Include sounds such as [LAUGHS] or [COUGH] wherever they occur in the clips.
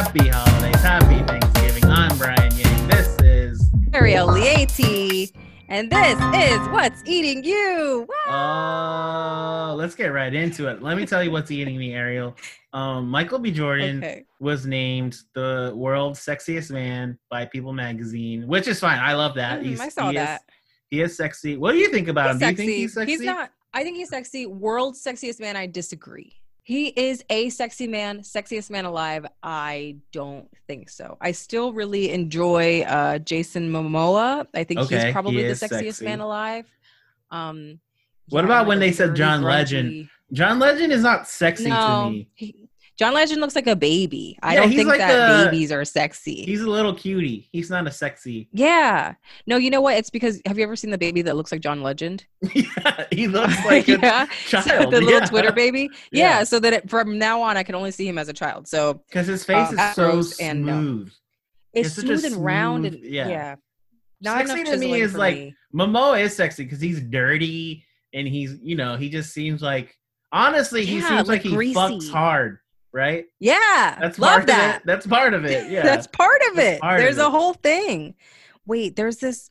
Happy holidays. Happy Thanksgiving. I'm Brian Yang. This is Ariel Lieti, and this is What's Eating You. Woo! uh let's get right into it. Let me tell you what's eating me, Ariel. Um Michael B. Jordan Okay. was named the world's sexiest man by People magazine, which is fine. I love that. Mhm, I saw he that. Is, he is sexy. What do you think about He's him? sexy. Do you think he's sexy? He's not. I think he's sexy. World's sexiest man. I disagree. He is a sexy man, sexiest man alive. I don't think so. I still really enjoy uh, Jason Momoa. I think Okay, he's probably the sexiest sexy. man alive. Um, What yeah, about when they said John Legend? John Legend is not sexy to me. he- John Legend looks like a baby. I Yeah, don't think like that a- babies are sexy. He's a little cutie. He's not a sexy. Yeah. No, you know what? It's because have you ever seen the baby that looks like John Legend? [LAUGHS] yeah, he looks [LAUGHS] like a yeah. child. the little. Twitter baby. [LAUGHS] Yeah. Yeah. So that it, from now on, I can only see him as a child. So Because his face Uh, is so afros and no. smooth. it's It's smooth and round and yeah. yeah. Not Sexy to me is like- me. Momoa is sexy because he's dirty and he's, you know, he just seems like, honestly, he seems like, like he greasy. fucks hard, right? Yeah. That's love part that. Of it. That's part of [LAUGHS] it. Yeah. That's part of it. part of there's it. a whole thing. Wait, there's this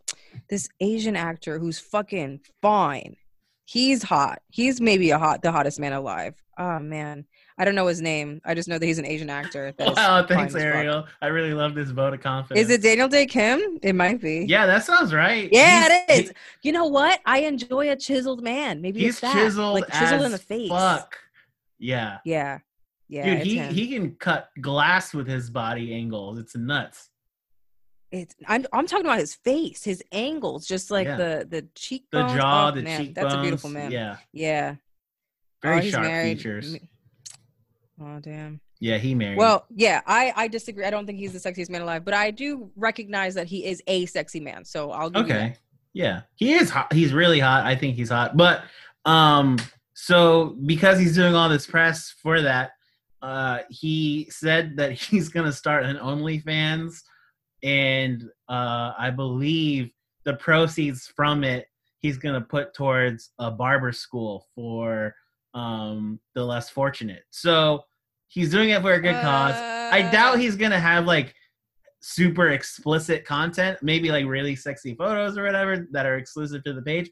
this Asian actor who's fucking fine. He's hot. He's maybe a hot the hottest man alive. Oh man. I don't know his name. I just know that he's an Asian actor. wow, thanks. Ariel. I really love this vote of confidence. Is it Daniel Dae Kim? It might be. Yeah, that sounds right. Yeah, He's- it is. You know what? I enjoy a chiseled man. Maybe He's it's that. chiseled, like chiseled in the face. Fuck. Yeah. Yeah, yeah. Dude, he, him. he can cut glass with his body angles. It's nuts. It's I'm I'm talking about his face, his angles, just like Yeah. the the The cheekbones. jaw, Oh, the man, cheekbones. That's a beautiful man. Yeah. Yeah. Very oh, sharp married. features. Oh damn. Yeah, he married. Well, yeah, I I disagree. I don't think he's the sexiest man alive, but I do recognize that he is a sexy man. So I'll give okay. Yeah. He is hot. He's really hot. I think he's hot. But um so because he's doing all this press for that, uh he said that [LAUGHS] he's gonna start an OnlyFans and uh I believe the proceeds from it he's gonna put towards a barber school for um the less fortunate. So he's doing it for a good that. cause. I Uh, doubt he's gonna have like super explicit content, maybe like really sexy photos or whatever that are exclusive to the page.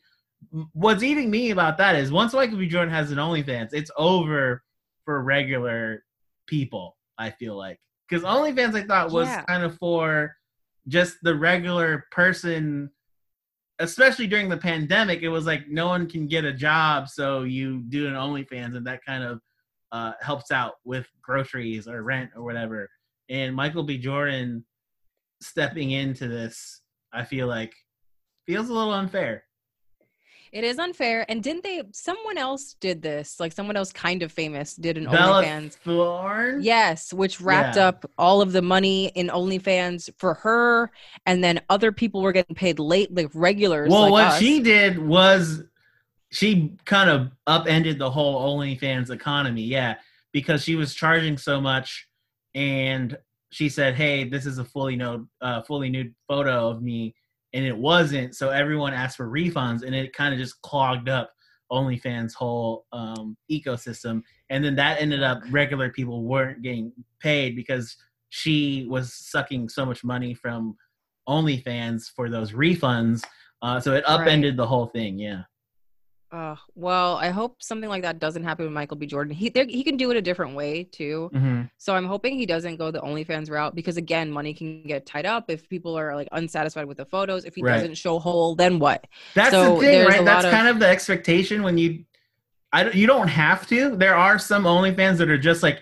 What's eating me about that is once Michael B. Jordan has an OnlyFans, it's over for regular people. I feel like because OnlyFans I thought was Yeah. kind of for just the regular person. Especially during the pandemic, it was like no one can get a job, so you do an OnlyFans, and that kind of uh, helps out with groceries or rent or whatever. And Michael B. Jordan stepping into this, I feel like feels a little unfair. It is unfair. And didn't they? Someone else did this. Like someone else, kind of famous, did an Bella OnlyFans. Thorne. Yes, which wrapped Yeah. up all of the money in OnlyFans for her, and then other people were getting paid late, like regulars. Well, like what us. she did was she kind of upended the whole OnlyFans economy. Yeah, because she was charging so much, and she said, "Hey, this is a fully nude, uh, fully nude photo of me," and it wasn't. So everyone asked for refunds, and it kind of just clogged up OnlyFans' whole um, ecosystem. And then that ended up regular people weren't getting paid because she was sucking so much money from OnlyFans for those refunds. Uh, so it Right. upended the whole thing. Yeah. Uh, well, I hope something like that doesn't happen with Michael B. Jordan. He he can do it a different way too. Mm-hmm. So I'm hoping he doesn't go the OnlyFans route because again, money can get tied up if people are like unsatisfied with the photos. If he Right. doesn't show whole, then what? That's So the thing, right? That's of- kind of the expectation when you. I don't, you don't have to. There are some OnlyFans that are just like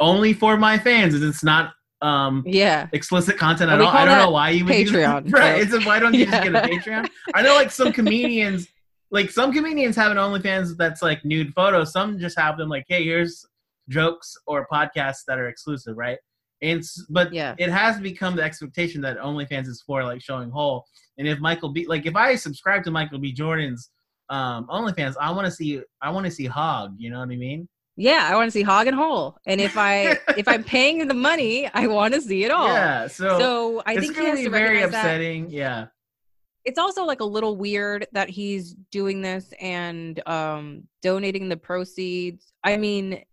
only for my fans, and it's not um Yeah. explicit content at all. I don't know why you would. Patreon, [LAUGHS] right? so- It's a, why don't you just get a [LAUGHS] Patreon? I know like some comedians, like some comedians have an OnlyFans that's like nude photos. Some just have them like, hey, here's jokes or podcasts that are exclusive, right? And but Yeah. it has become the expectation that OnlyFans is for like showing whole. And if Michael B, like if I subscribe to Michael B. Jordan's um OnlyFans, I want to see I want to see Hog. You know what I mean? Yeah, I want to see hog and whole. And if I [LAUGHS] if I'm paying the money, I want to see it all. Yeah. So, So I it's think he has to very recognize that. upsetting. Yeah. It's also like a little weird that he's doing this and um donating the proceeds. I mean,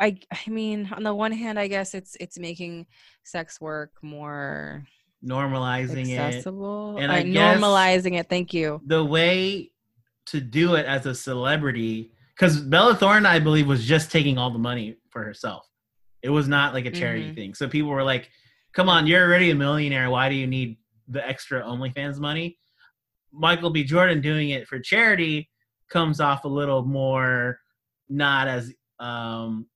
I I mean, on the one hand, I guess it's it's making sex work more normalizing it. accessible And uh, I normalizing it. Thank you. The way to do it as a celebrity, because Bella Thorne, I believe, was just taking all the money for herself. It was not like a charity Mhm. thing. So people were like, "Come on, you're already a millionaire. Why do you need the extra OnlyFans money?" Michael B. Jordan doing it for charity comes off a little more not as um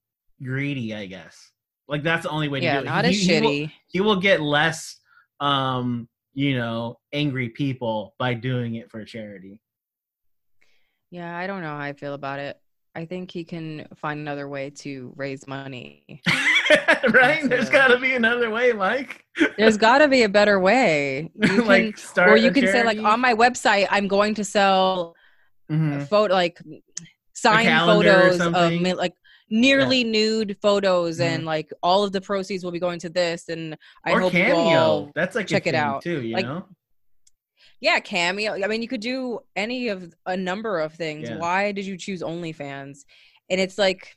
greedy, I guess. Like that's the only way to Yeah, do it. not He- as he will- shitty. he will get less um you know angry people by doing it for charity Yeah, I don't know how I feel about it. I think he can find another way to raise money. [LAUGHS] [LAUGHS] right There's got to be another way mike There's got to be a better way. [LAUGHS] You can, like start or you can say like on my website, I'm going to sell Mhm. photo like signed photos of something. mi- like nearly nude photos Mhm. and like all of the proceeds will be going to this and I or hope you all that's like a check it out. too you Like, know yeah cameo i mean you could do any of a number of things Yeah. why did you choose onlyfans and it's like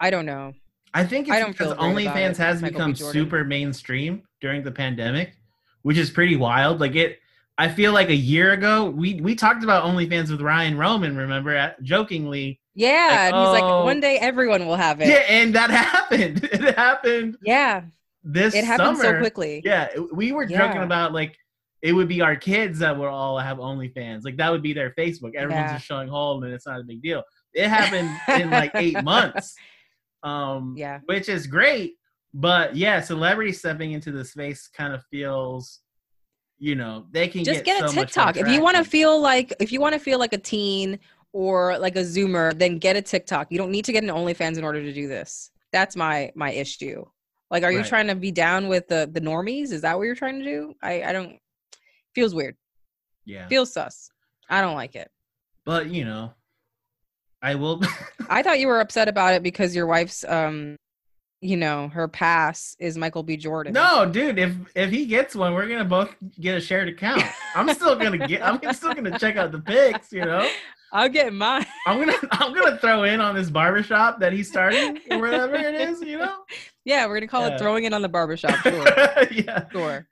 i don't know i think it's I don't because feel great about onlyfans has Michael become super mainstream during the pandemic which is pretty wild like it i feel like a year ago we we talked about onlyfans with ryan roman remember at, jokingly yeah and he's oh. like one day everyone will have it yeah and that [LAUGHS] happened [LAUGHS] it happened yeah this it happened so quickly Yeah, we were joking Yeah. about like it would be our kids that would all have OnlyFans. Like that would be their Facebook. Everyone's Yeah. just showing home, and it's not a big deal. It happened [LAUGHS] in like eight months, um, yeah. which is great. But yeah, celebrity stepping into the space kind of feels, you know, they can just get, get a so tiktok. If you want to feel like if you want to feel like a teen or like a zoomer then get a tiktok. You don't need to get an onlyfans in order to do this. That's my my issue. Like are you Right. trying to be down with the the normies? Is that what you're trying to do? I i don't feels weird. Yeah, feels sus. I don't like it. But you know, I will. [LAUGHS] I thought you were upset about it because your wife's um you know, her pass is Michael B. Jordan. no, dude. If if he gets one, we're gonna both get a shared account. I'm still gonna get. I'm still gonna check out the pics. You know. [LAUGHS] I'll get mine. I'm gonna I'm gonna throw in on this barbershop that he's starting [LAUGHS] or whatever it is, you know? yeah, we're gonna call Yeah. it throwing it on the barbershop. Sure. yeah. sure.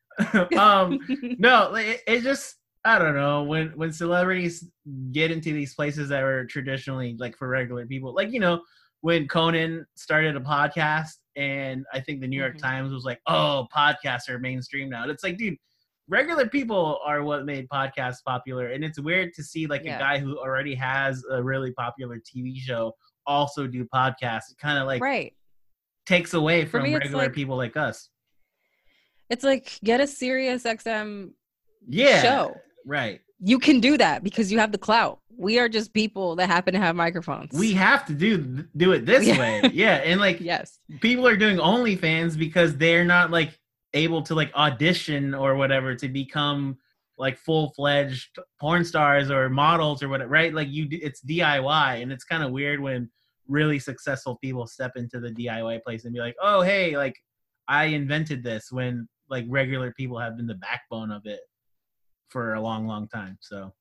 um no, it, it just I don't know, when when celebrities get into these places that were traditionally like for regular people, like you know, when Conan started a podcast and I think the New York Mhm. Times was like, "Oh, podcasts are mainstream now." And it's like, dude, regular people are what made podcasts popular and it's weird to see like Yeah. a guy who already has a really popular TV show also do podcasts. It kind of like right. takes away from me, regular like- people like us. It's like get a Sirius XM Yeah. show. Right. You can do that because you have the clout. We are just people that happen to have microphones. We have to do do it this [LAUGHS] Yeah. way. Yeah, and like yes. people are doing OnlyFans because they're not like able to like audition or whatever to become like full fledged porn stars or models or whatever. Right? Like you, it's DIY, and it's kind of weird when really successful people step into the DIY place and be like, "Oh, hey, like I invented this," when like regular people have been the backbone of it for a long, long time. So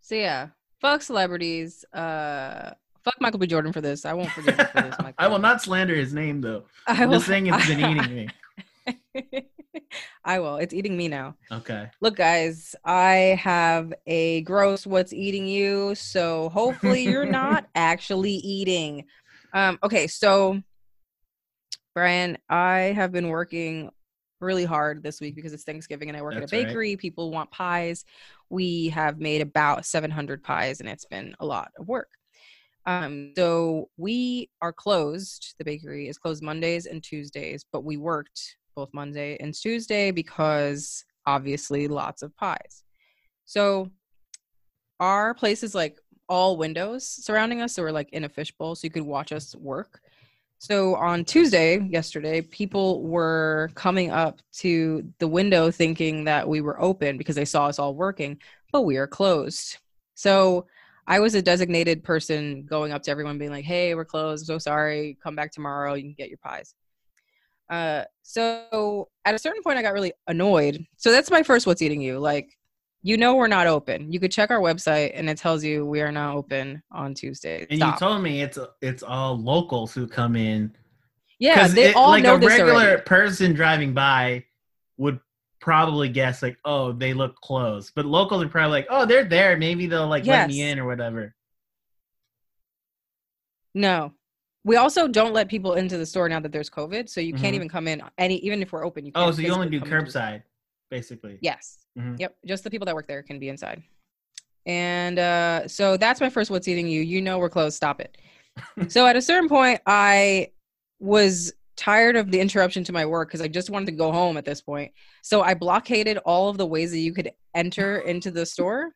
So yeah, fuck celebrities. Uh, fuck Michael B. Jordan for this. I won't forgive you for this. [LAUGHS] Michael. I will not slander his name though. [LAUGHS] I I'm will. just saying it's been eating me. [LAUGHS] I will. It's eating me now. Okay. Look, guys, I have a gross what's eating you. So hopefully you're not actually eating. Um, okay, so Brian, I have been working really hard this week because it's Thanksgiving and I work That's at a right. bakery. People want pies. We have made about 700 pies and it's been a lot of work. Um, so we are closed. The bakery is closed Mondays and Tuesdays, but we worked both Monday and Tuesday because obviously lots of pies. So our place is like all windows surrounding us, so we're like in a fishbowl, so you could watch us work. So on Tuesday, yesterday, people were coming up to the window thinking that we were open because they saw us all working, but we are closed. So I was a designated person going up to everyone being like, "Hey, we're closed. I'm so sorry. Come back tomorrow. You can get your pies." Uh, so at a certain point, I got really annoyed. So that's my first "What's eating you?" Like, You know we're not open. You could check our website and it tells you we are not open on Tuesday. And Stop. you told me it's it's all locals who come in. Yeah, they it- all like know a regular person driving by would probably guess like, oh, they look closed. But locals are probably like, oh, they're there. Maybe they'll like let me in or whatever. No. We also don't let people into the store now that there's COVID, so you Mhm. can't even come in any even if we're open. You Oh, can't oh, so you only do curbside, basically. Yes. Mhm. Yep. Just the people that work there can be inside. And uh, so that's my first what's eating you. You know we're closed. Stop it. [LAUGHS] so at a certain point, I was tired of the interruption to my work because I just wanted to go home at this point. So I blockaded all of the ways that you could enter [LAUGHS] into the store.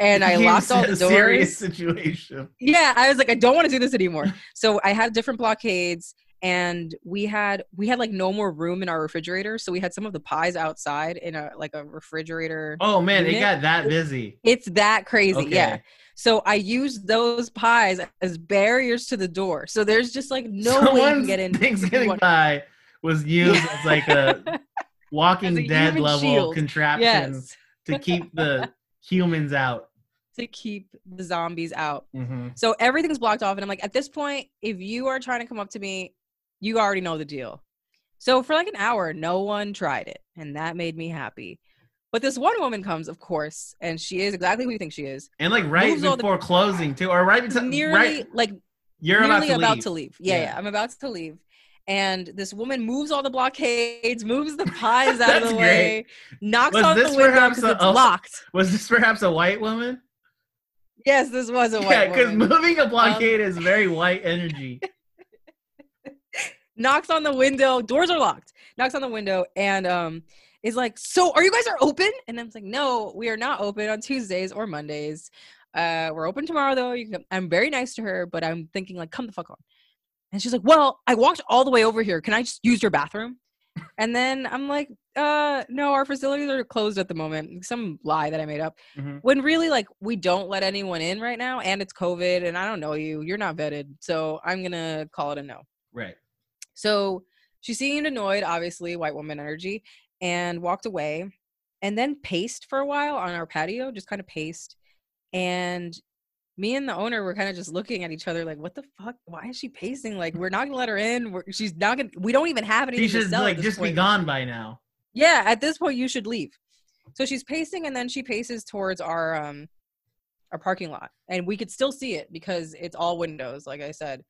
And I locked all the a serious situation. Yeah, I was like, I don't want to do this anymore. So I had different blockades and we had we had like no more room in our refrigerator. So we had some of the pies outside in a like a refrigerator. Oh man, it got that busy. It's that crazy. Okay. Yeah. So I used those pies as barriers to the door. So there's just like [LAUGHS] no way you can Someone's get in. Thanksgiving pie was used as like a [LAUGHS] Walking a Dead level shield. contraption yes. to keep the [LAUGHS] humans out. To keep the zombies out. hmm So everything's blocked off. And I'm like, at this point, if you are trying to come up to me, you already know the deal. So for like an hour, no one tried it. And that made me happy. But this one woman comes, of course, and she is exactly who you think she is. And like right Moves all the- before closing too, or right before Nearly right, like you're about nearly to about leave. to leave. Yeah, Yeah. yeah, I'm about to leave. And this woman moves all the blockades, moves the pies [LAUGHS] out of the great. way, knocks Was on this the window because it's a- locked. Was this perhaps a white woman? Yes, this was a white. yeah, because moving a blockade um, is very white energy. Knocks on the window, doors are locked, knocks on the window, and um is like, So are you guys are open? And I'm like, No, we are not open on Tuesdays or Mondays. Uh we're open tomorrow though. You can. I'm very nice to her, but I'm thinking like, come the fuck on. And she's like, Well, I walked all the way over here. Can I just use your bathroom? [LAUGHS] And then I'm like, uh, no, our facilities are closed at the moment. Some lie that I made up. Mhm. When really, like, we don't let anyone in right now, and it's COVID, and I don't know you. You're not vetted, so I'm gonna call it a no. Right. So she seemed annoyed, obviously, white woman energy, and walked away and then paced for a while on our patio, just kind of paced. And me and the owner were kind of just looking at each other like, what the fuck? Why is she pacing? Like, we're not gonna let her in. We're, she's not gonna, we don't even have anything She to should like just be gone by now. Yeah, at this point, you should leave. So she's pacing and then she paces towards our, um, our parking lot and we could still see it because it's all windows, like I said.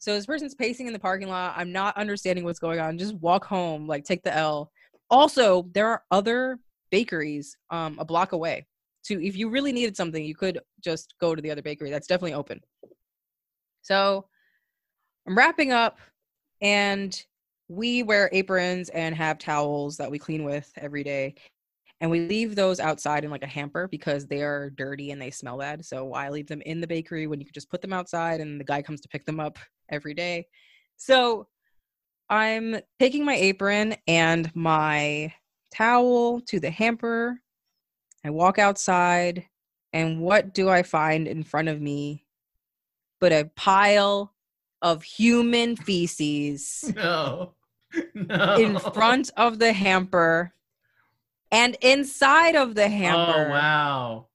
So this person's pacing in the parking lot. I'm not understanding what's going on. Just walk home, like take the L. Also, there are other bakeries um, a block away. So if you really needed something, you could just go to the other bakery. That's definitely open. So I'm wrapping up, and we wear aprons and have towels that we clean with every day. And we leave those outside in like a hamper because they are dirty and they smell bad. So why leave them in the bakery when you could just put them outside and the guy comes to pick them up every day? So I'm taking my apron and my towel to the hamper. I walk outside, and what do I find in front of me but a pile of human feces No. [LAUGHS] No. in front of the hamper? And inside of the oh, hamper, Oh wow.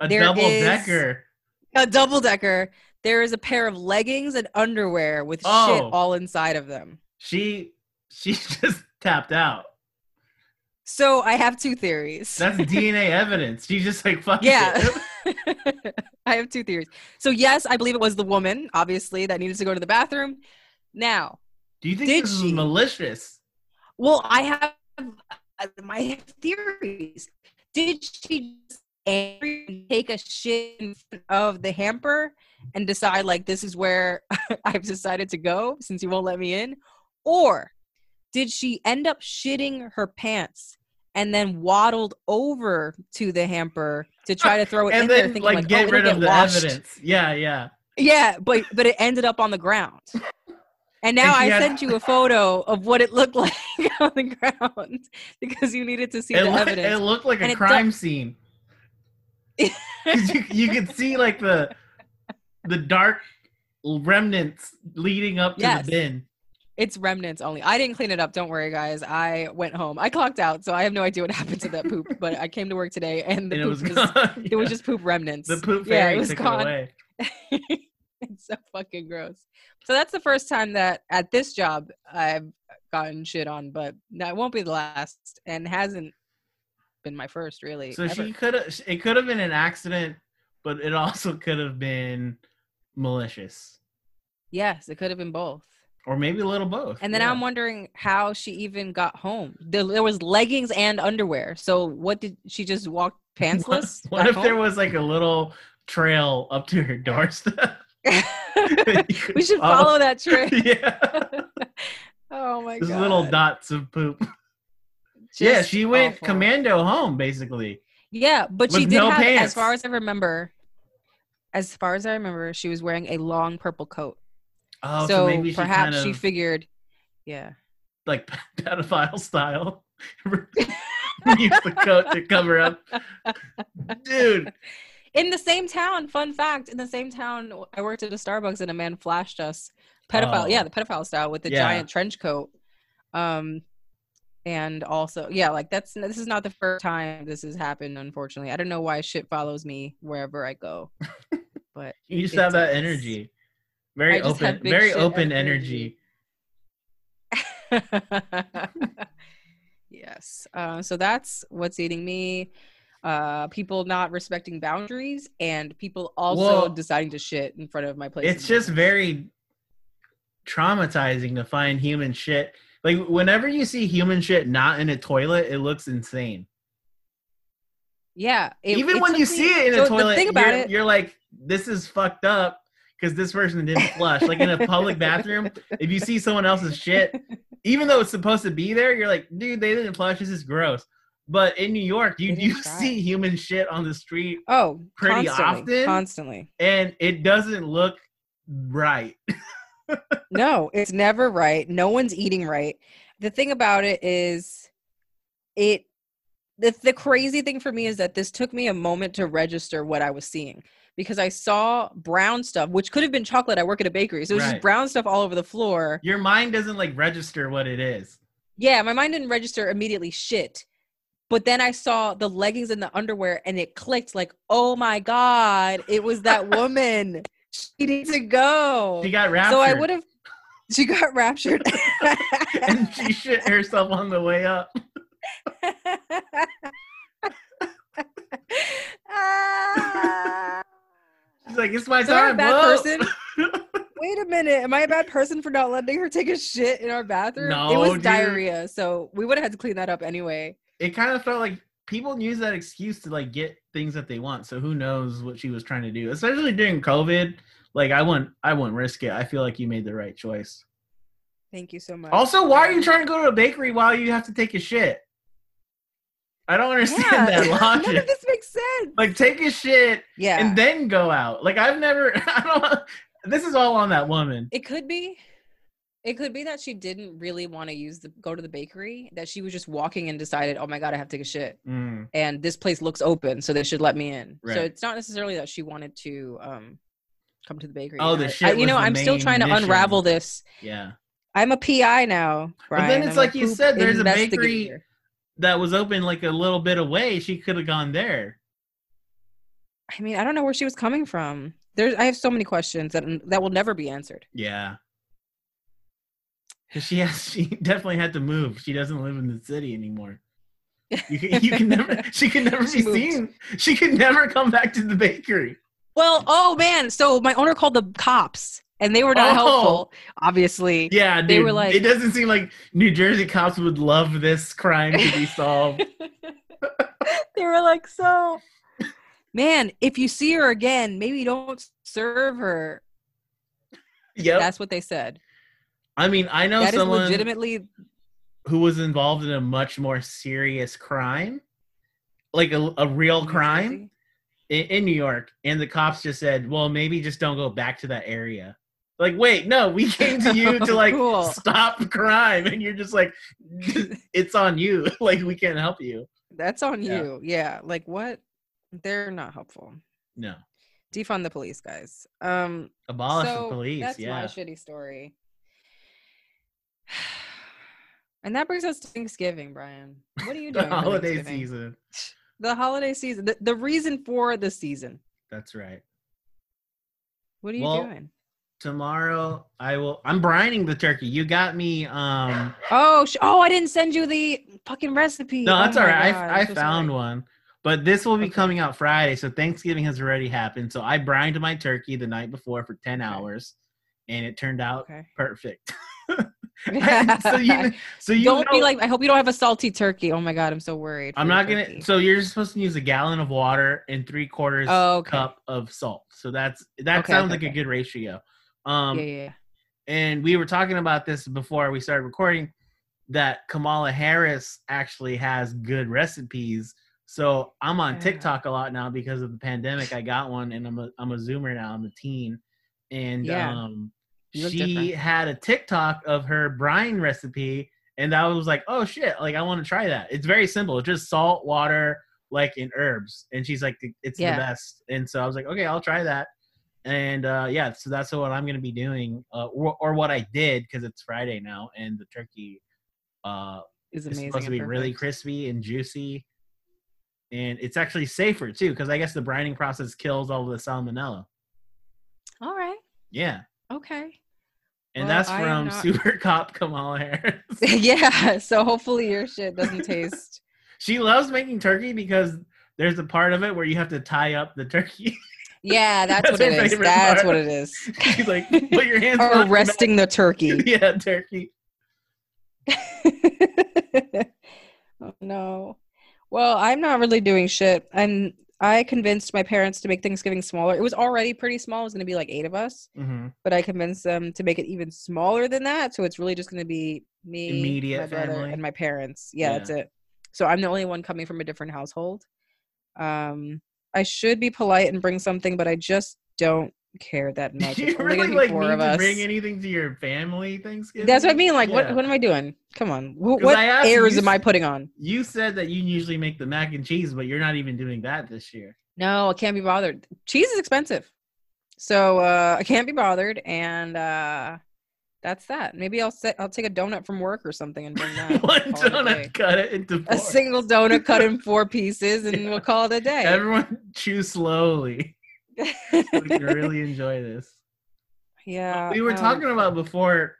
A double decker. a double decker, there is a pair of leggings and underwear with oh. shit Oh. all inside of them. She she [LAUGHS] just tapped out. So I have two theories. That's DNA [LAUGHS] evidence. She's just like fuck yeah. it. [LAUGHS] I have two theories. So yes, I believe it was the woman, obviously, that needed to go to the bathroom. Now, Do you think this is malicious? well, I have my theories. Did she just take a shit in front of the hamper and decide like this is where [LAUGHS] I've decided to go since you won't let me in? Or did she end up shitting her pants and then waddled over to the hamper to try to throw it in And there, then thinking like, like, get oh, rid get of the washed. evidence. Yeah, yeah. Yeah, but but it ended up on the ground. And now And I had- sent you a photo of what it looked [LAUGHS] like on the ground [LAUGHS] because you needed to see It, the look, evidence. it looked like And a it crime scene. [LAUGHS] you, you could see like the the dark remnants leading up to Yes. the bin. It's remnants only. I didn't clean it up. Don't worry, guys. I went home. I clocked out, so I have no idea what happened to that poop. But I came to work today, and the and it poop was was, gone. it was just poop remnants. the poop Yeah, fairy it was took gone. it away. [LAUGHS] it's so fucking gross. So that's the first time that at this job I've gotten shit on, but that won't be the last, and hasn't been my first really. So ever. she could have. It could have been an accident, but it [LAUGHS] also could have been malicious, yes, it could have been both. or maybe a little both. And then yeah. I'm wondering how she even got home. There, there was leggings and underwear. So what did she just walk [LAUGHS] pantsless? What back if there was like a little trail up to her doorstep? [LAUGHS] we should uh, follow that trail. [LAUGHS] yeah, [LAUGHS] oh my just god. little dots of poop. yeah, Just she went awful. commando home basically. Yeah, but she did no have, as far as I remember, as far as I remember, she was wearing a long purple coat. Oh, so, so maybe she perhaps kind of she figured, yeah. like pedophile style. Use the coat to cover up, dude. In the same town, fun fact, in the same town, I worked at a Starbucks and a man flashed us pedophile, Oh. yeah, the pedophile style with the Yeah. giant trench coat. Um and also, yeah, like that's this is not the first time this has happened, unfortunately. I don't know why shit follows me wherever I go. [LAUGHS] But You just have that energy. Very I just have open, very open energy. energy. [LAUGHS] yes. Uh, so that's what's eating me. Uh, people not respecting boundaries and people also Well, deciding to shit in front of my place. It's just very traumatizing to find human shit. Like whenever you see human shit not in a toilet, it looks insane. yeah. it- Even when you see it in a toilet, you're, it, you're like, "This is fucked up," because this person didn't [LAUGHS] flush. like in a public bathroom, if you see someone else's shit, even though it's supposed to be there, you're like, "Dude, they didn't flush. This is gross." But in New York, you do try. [LAUGHS] see human shit on the street, oh, pretty constantly, often. constantly. and it doesn't look right. [LAUGHS] No, it's never right. No one's eating right. The thing about it is, it. The, the crazy thing for me is that this took me a moment to register what I was seeing because I saw brown stuff, which could have been chocolate. I work at a bakery, so it was Right. just brown stuff all over the floor. Your mind doesn't like register what it is. Yeah, my mind didn't register immediately shit. But then I saw the leggings and the underwear and it clicked like, oh my God, it was that [LAUGHS] woman. she needs to go. She got raptured. so I would have, she got raptured. [LAUGHS] and she shit herself on the way up. Ah. She's like, "It's my So am I a time." bad Whoa. person? [LAUGHS] Wait a minute. Am I a bad person for not letting her take a shit in our bathroom? No, it was dude. diarrhea. So we would have had to clean that up anyway. It kind of felt like people use that excuse to like get things that they want. So who knows what she was trying to do, especially during COVID. Like I wouldn't, I wouldn't risk it. I feel like you made the right choice. Thank you so much. Also, why are you trying to go to a bakery while you have to take a shit? I don't understand Yeah, that [LAUGHS] logic. None of this makes sense. like, take a shit yeah. and then go out. Like, I've never. [LAUGHS] I don't. This is all on that woman. It could be. It could be that she didn't really want to use the go to the bakery. That she was just walking and decided, oh my god, I have to take a shit, Mm. and this place looks open, so they should let me in. So it's not necessarily that she wanted to um come to the bakery. Oh, the I- shit I- you know, I'm still trying to unravel this. Yeah. I'm a PI now, But then it's I'm like you said, there's a bakery- That was open like a little bit away. She could have gone there. I mean, I don't know where she was coming from. There's, I have so many questions that that will never be answered. Yeah. Cause she has, she definitely had to move. She doesn't live in the city anymore. You can, you can never, [LAUGHS] she can never She be moved. seen. She can never come back to the bakery. Well, oh man, so my owner called the cops, and they were not Oh. helpful. Obviously, Yeah, dude. They were like- it doesn't seem like New Jersey cops would love this crime to be solved. [LAUGHS] they were like, so, man, if you see her again, maybe don't serve her. Yeah, That's what they said. I mean, I know That someone legitimately. who was involved in a much more serious crime, like a, a real crime. In, in New York, and the cops just said, "Well, maybe just don't go back to that area." Like, wait, no, we [LAUGHS] came to you to like Cool. stop crime, and you're just like, [LAUGHS] "It's on you. [LAUGHS] Like, we can't help you." That's on Yeah. you. Yeah. Like what? They're not helpful. No, Defund the police, guys. Um, abolish so the police. That's yeah, my shitty story. [SIGHS] And that brings us to Thanksgiving, Brian. What are you [LAUGHS] doing? for holiday season. [SIGHS] The holiday season. The, the reason for the season. That's right. What are you Well, doing? Tomorrow I will. I'm brining the turkey. You got me. Um. Oh, sh- oh, I didn't send you the fucking recipe. No, Oh that's my all right. God, I, I found sorry. one, but this will be Okay. coming out Friday, so Thanksgiving has already happened. So I brined my turkey the night before for ten Okay. hours, and it turned out Okay. perfect. [LAUGHS] [LAUGHS] so you, [LAUGHS] so you don't be like. I hope you don't have a salty turkey. Oh my god, I'm so worried. I'm not gonna. turkey. So you're supposed to use a gallon of water and three quarters Oh, okay. cup of salt. So that's that Okay, sounds okay, like a good ratio. Um, yeah, yeah. and we were talking about this before we started recording that Kamala Harris actually has good recipes. So I'm on Yeah. TikTok a lot now because of the pandemic. I got one and I'm a I'm a zoomer now. I'm a teen. And Yeah. um You she different. had a TikTok of her brine recipe and I was like, "Oh shit, like I want to try that." It's very simple. It's just salt, water, like in herbs. And she's like, "It's Yeah. the best." And so I was like, "Okay, I'll try that." And uh, yeah, so that's what I'm gonna be doing, uh, or, or what I did because it's Friday now, and the turkey uh, It's is amazing. supposed to be and really crispy and juicy, and it's actually safer too because I guess the brining process kills all the salmonella. All right. Yeah, Okay. And Well, that's I from not- Super [LAUGHS] Cop Kamala Harris. [LAUGHS] yeah. So hopefully your shit doesn't taste. [LAUGHS] she loves making turkey because there's a part of it where you have to tie up the turkey. Yeah, that's, That's what it is. That's part. what it is. She's like, "Put your hands on resting the turkey. Yeah, turkey. oh no. Well, I'm not really doing shit. I'm I convinced my parents to make Thanksgiving smaller. It was already pretty small. It was going to be like 8 of us, hmm but I convinced them to make it even smaller than that, so it's really just going to be me, Immediate my brother, family. and my parents. Yeah, Yeah. that's it. So I'm the only one coming from a different household. Um I should be polite and bring something, but I just don't care that [LAUGHS] much. You really like four need of to us. bring anything to your family Thanksgiving? That's what I mean. Like, Yeah. what what am I doing? Come on, Wh- what I asked you, airs you am I putting on? You said that you usually make the mac and cheese, but you're not even doing that this year. No, I can't be bothered. Cheese is expensive, so uh, I can't be bothered, and uh, that's that. Maybe I'll set, I'll take a donut from work or something and bring that. [LAUGHS] One donut, cut it into four. A single donut cut in four [LAUGHS] pieces, and Yeah. we'll call it a day. Everyone chew slowly. We can [LAUGHS] really enjoy this. yeah, we were talking about before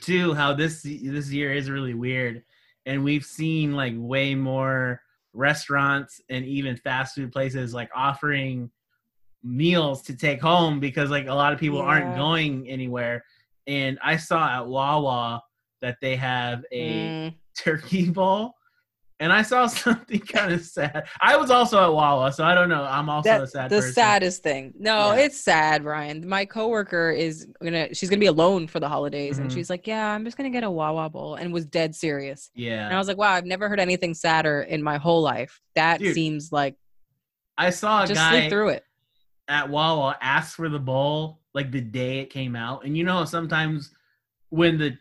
too how this this year is really weird and we've seen like way more restaurants and even fast food places like offering meals to take home because like a lot of people aren't going anywhere and i saw at wawa that they have a mm, turkey [LAUGHS] bowl and i saw [LAUGHS] something kind of sad i was also at wawa so i don't know i'm also a sad the person saddest thing. No, Yeah. it's sad, Ryan. My coworker is gonna she's gonna be alone for the holidays, and Mhm. she's like, "Yeah, I'm just gonna get a Wawa bowl," and was dead serious. yeah And I was like, wow, I've never heard anything sadder in my whole life. That Dude, seems like i saw a just guy sleep through it. at Wawa asked for the bowl like the day it came out. And you know, sometimes when the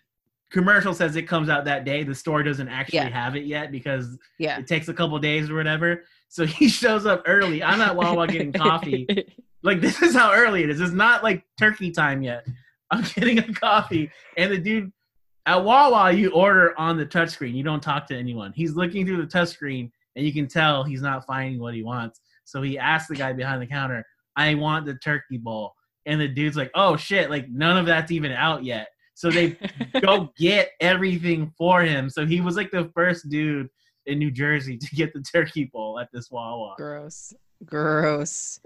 commercial says it comes out that day, the store doesn't actually Yeah. have it yet because Yeah. it takes a couple days or whatever. So [LAUGHS] he shows up early. I'm at Wawa getting coffee. [LAUGHS] Like this is how early it is. It's not like turkey time yet. I'm [LAUGHS] getting a coffee, and the dude at Wawa, you order on the touchscreen. You don't talk to anyone. He's looking through the touchscreen, and you can tell he's not finding what he wants. So he asks the guy behind the counter, "I want the turkey bowl," and the dude's like, "Oh shit! Like none of that's even out yet." So they [LAUGHS] go get everything for him. So he was like the first dude in New Jersey to get the turkey bowl at this Wawa. Gross. Gross.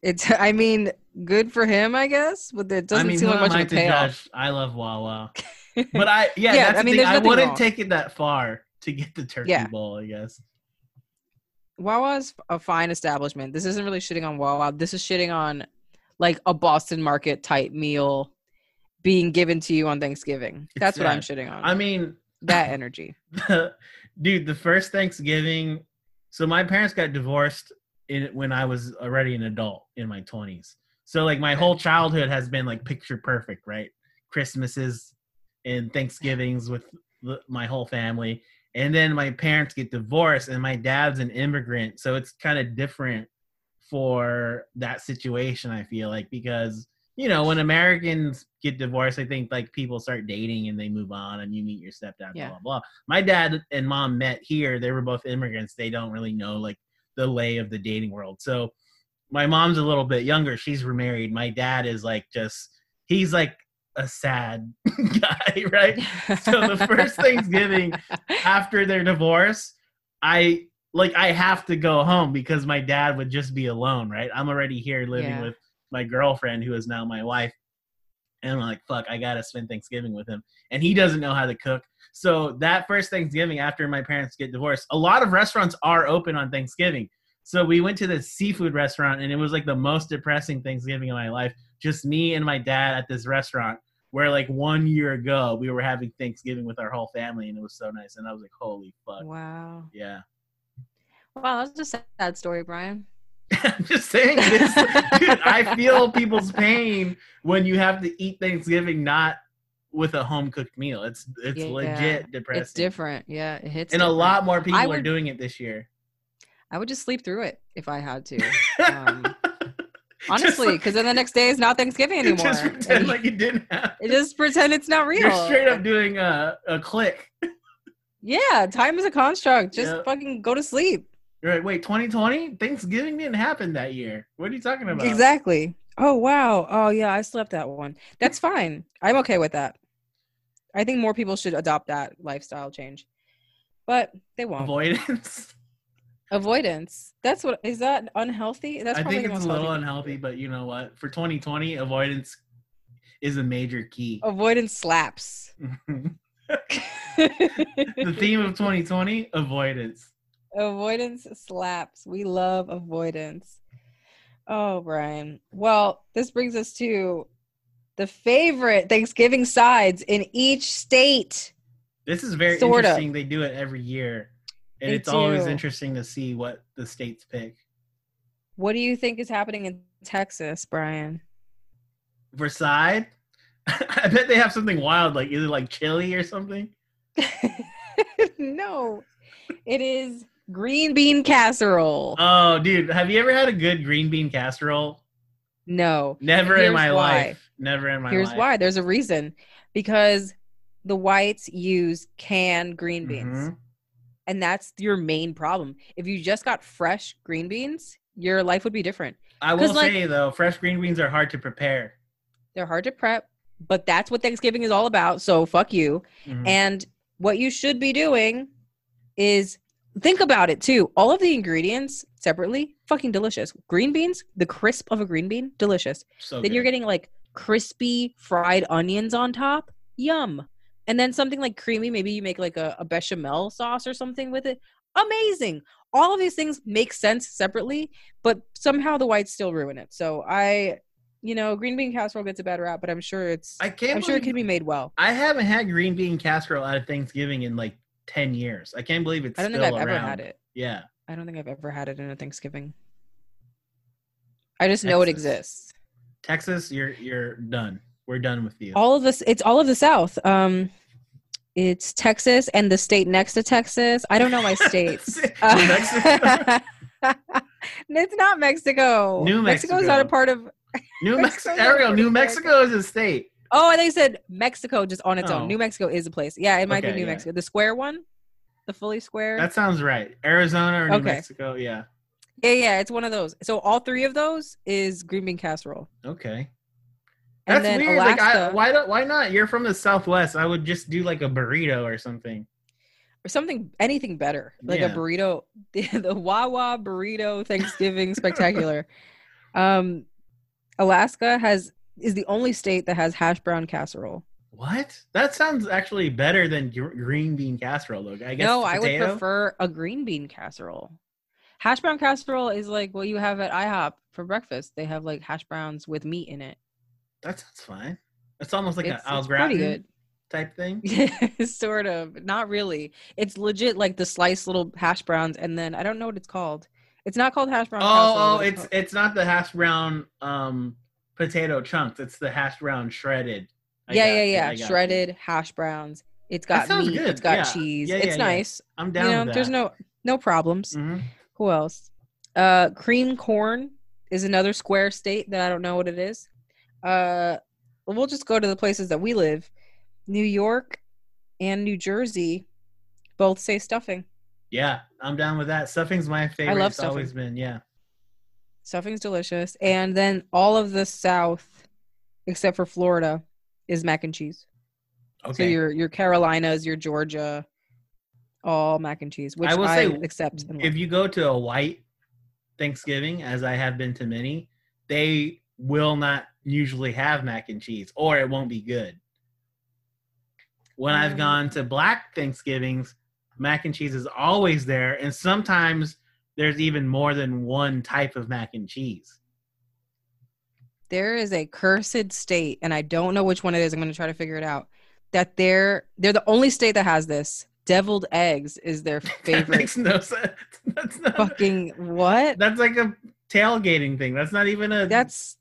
It's I mean, good for him, I guess, but it doesn't I mean, seem who like much of a to payoff. judge? I love Wawa, [LAUGHS] but I yeah, Yeah, that's I the mean, thing. I wouldn't wrong. take it that far to get the turkey Yeah. bowl. I guess. Wawa's a fine establishment. This isn't really shitting on Wawa. This is shitting on like a Boston market type meal being given to you on Thanksgiving. That's what I'm shitting on. I mean, that [LAUGHS] energy. [LAUGHS] dude, the first Thanksgiving. So my parents got divorced in when I was already an adult in my twenties. So like my whole childhood has been like picture perfect, right? Christmases and Thanksgivings with the, my whole family, and then my parents get divorced, and my dad's an immigrant, so it's kind of different for that situation. I feel like because you know, when Americans get divorced, I think like people start dating and they move on and you meet your stepdad, Yeah. blah, blah, blah. My dad and mom met here. They were both immigrants. They don't really know like the lay of the dating world. So my mom's a little bit younger. She's remarried. My dad is like just, he's like a sad [LAUGHS] guy, right? So the first Thanksgiving [LAUGHS] after their divorce, I like I have to go home because my dad would just be alone, right? I'm already here living Yeah. with my girlfriend who is now my wife. And I'm like, fuck, I gotta spend Thanksgiving with him. And he doesn't know how to cook. So that first Thanksgiving after my parents get divorced, a lot of restaurants are open on Thanksgiving. So we went to this seafood restaurant and it was like the most depressing Thanksgiving of my life. Just me and my dad at this restaurant where like one year ago we were having Thanksgiving with our whole family and it was so nice. And I was like, holy fuck. wow. Yeah. Wow, that's just a sad story, Brian. [LAUGHS] I'm just saying this. Dude, I feel people's pain when you have to eat Thanksgiving not with a home cooked meal. It's it's Yeah, legit depressing. It's different. Yeah, it hits. And a lot more people I are doing it this year. I would just sleep through it if I had to. Um, [LAUGHS] Honestly, because then the next day is not Thanksgiving [LAUGHS] anymore. just pretend like it didn't happen. just pretend it's not real. You're straight up doing a, a click. Yeah, time is a construct. Just Yeah. fucking go to sleep. You're like, wait, 2020? Thanksgiving didn't happen that year. What are you talking about? Exactly. Oh wow. Oh yeah, I slept that one. That's fine. I'm okay with that. I think more people should adopt that lifestyle change, but they won't. Avoidance. [LAUGHS] Avoidance. That's what is that unhealthy? That's I think it's a little unhealthy, but you know what? For 2020, avoidance is a major key. Avoidance slaps. [LAUGHS] [LAUGHS] the theme of 2020 avoidance avoidance slaps. We love avoidance. Oh, Brian. Well, this brings us to the favorite Thanksgiving sides in each state. this is very Sorta. interesting they do it every year and They it's always interesting to see what the states pick What do you think is happening in Texas, Brian? side [LAUGHS] i bet they have something wild like either like chili or something [LAUGHS] no, it is green bean casserole. oh dude have you ever had a good green bean casserole no, never in my why. life never in my here's life Here's why. There's a reason. Because the whites use canned green beans. Mhm. And that's your main problem. If you just got fresh green beans, your life would be different. I will like- say though fresh green beans are hard to prepare They're hard to prep, but that's what Thanksgiving is all about. So fuck you. Mhm. And what you should be doing is think about it too. All of the ingredients separately, fucking delicious. Green beans, the crisp of a green bean, delicious. so then you're getting like crispy fried onions on top. Yum. And then something like creamy, maybe you make like a, a bechamel sauce or something with it. Amazing. All of these things make sense separately, but somehow the whites still ruin it. So I, you know, green bean casserole gets a bad rap, but I'm sure it's i can't I'm sure it can be made well. I haven't had green bean casserole at a Thanksgiving in like ten years. I can't believe it's. I don't think I've ever had it. Yeah, I don't think I've ever had it in a Thanksgiving. I just know it exists. Texas, you're you're done. We're done with you. All of this, it's all of the South. Um, it's Texas and the state next to Texas. I don't know my states. [LAUGHS] New Mexico. [LAUGHS] it's not Mexico. New Mexico is not a part of. New [LAUGHS] Mexico. Ariel, New Mexico is a state. Oh, they said Mexico just on its Oh. own. New Mexico is a place. Yeah, it might Okay, be New yeah. Mexico. The square one, the fully square. That sounds right. Arizona or New Okay. Mexico. Yeah. yeah, yeah, it's one of those. So all three of those is green bean casserole. Okay. And That's weird. Like, I, Alaska- why don't? Why not? You're from the Southwest. I would just do like a burrito or something. or something anything better like Yeah. a burrito [LAUGHS] the, the wawa burrito thanksgiving spectacular [LAUGHS] um alaska has is the only state that has hash brown casserole What? That sounds actually better than gr- green bean casserole. Though I guess. no i would prefer a green bean casserole hash brown casserole is like what you have at ihop for breakfast they have like hash browns with meat in it That sounds fine. It's almost like it's, an al it's pretty gratin type thing. [LAUGHS] sort of not really it's legit like the sliced little hash browns and then i don't know what it's called it's not called hash brown casserole, Oh, oh, it's called. it's not the hash brown um potato chunks. It's the hash brown shredded. I yeah, yeah, yeah. You. Shredded hash browns. It's got meat. good, It's got yeah. cheese. Yeah, yeah, it's yeah. nice. I'm You down know, with there's no no problems. Mhm. Who else? Uh, cream corn is another square state that I don't know what it is. Uh, we'll just go to the places that we live. New York and New Jersey both say stuffing. Yeah, I'm down with that. Stuffing's my favorite. I love it's always been, yeah. Stuffing's delicious. And then all of the South, except for Florida, is mac and cheese. Okay. So your your Carolinas, your Georgia, all mac and cheese, which I I, will say, accept. If you go to a white Thanksgiving, as I have been to many, they will not usually have mac and cheese, or it won't be good. When I've Um, gone to black Thanksgivings, mac and cheese is always there, and sometimes there's even more than one type of mac and cheese. there is a cursed state, and I don't know which one it is. I'm going to try to figure it out. That they're they're the only state that has this. Deviled eggs is their That [LAUGHS] favorite. makes no sense. That's not. fucking what? That's like a tailgating thing. That's not even a. That's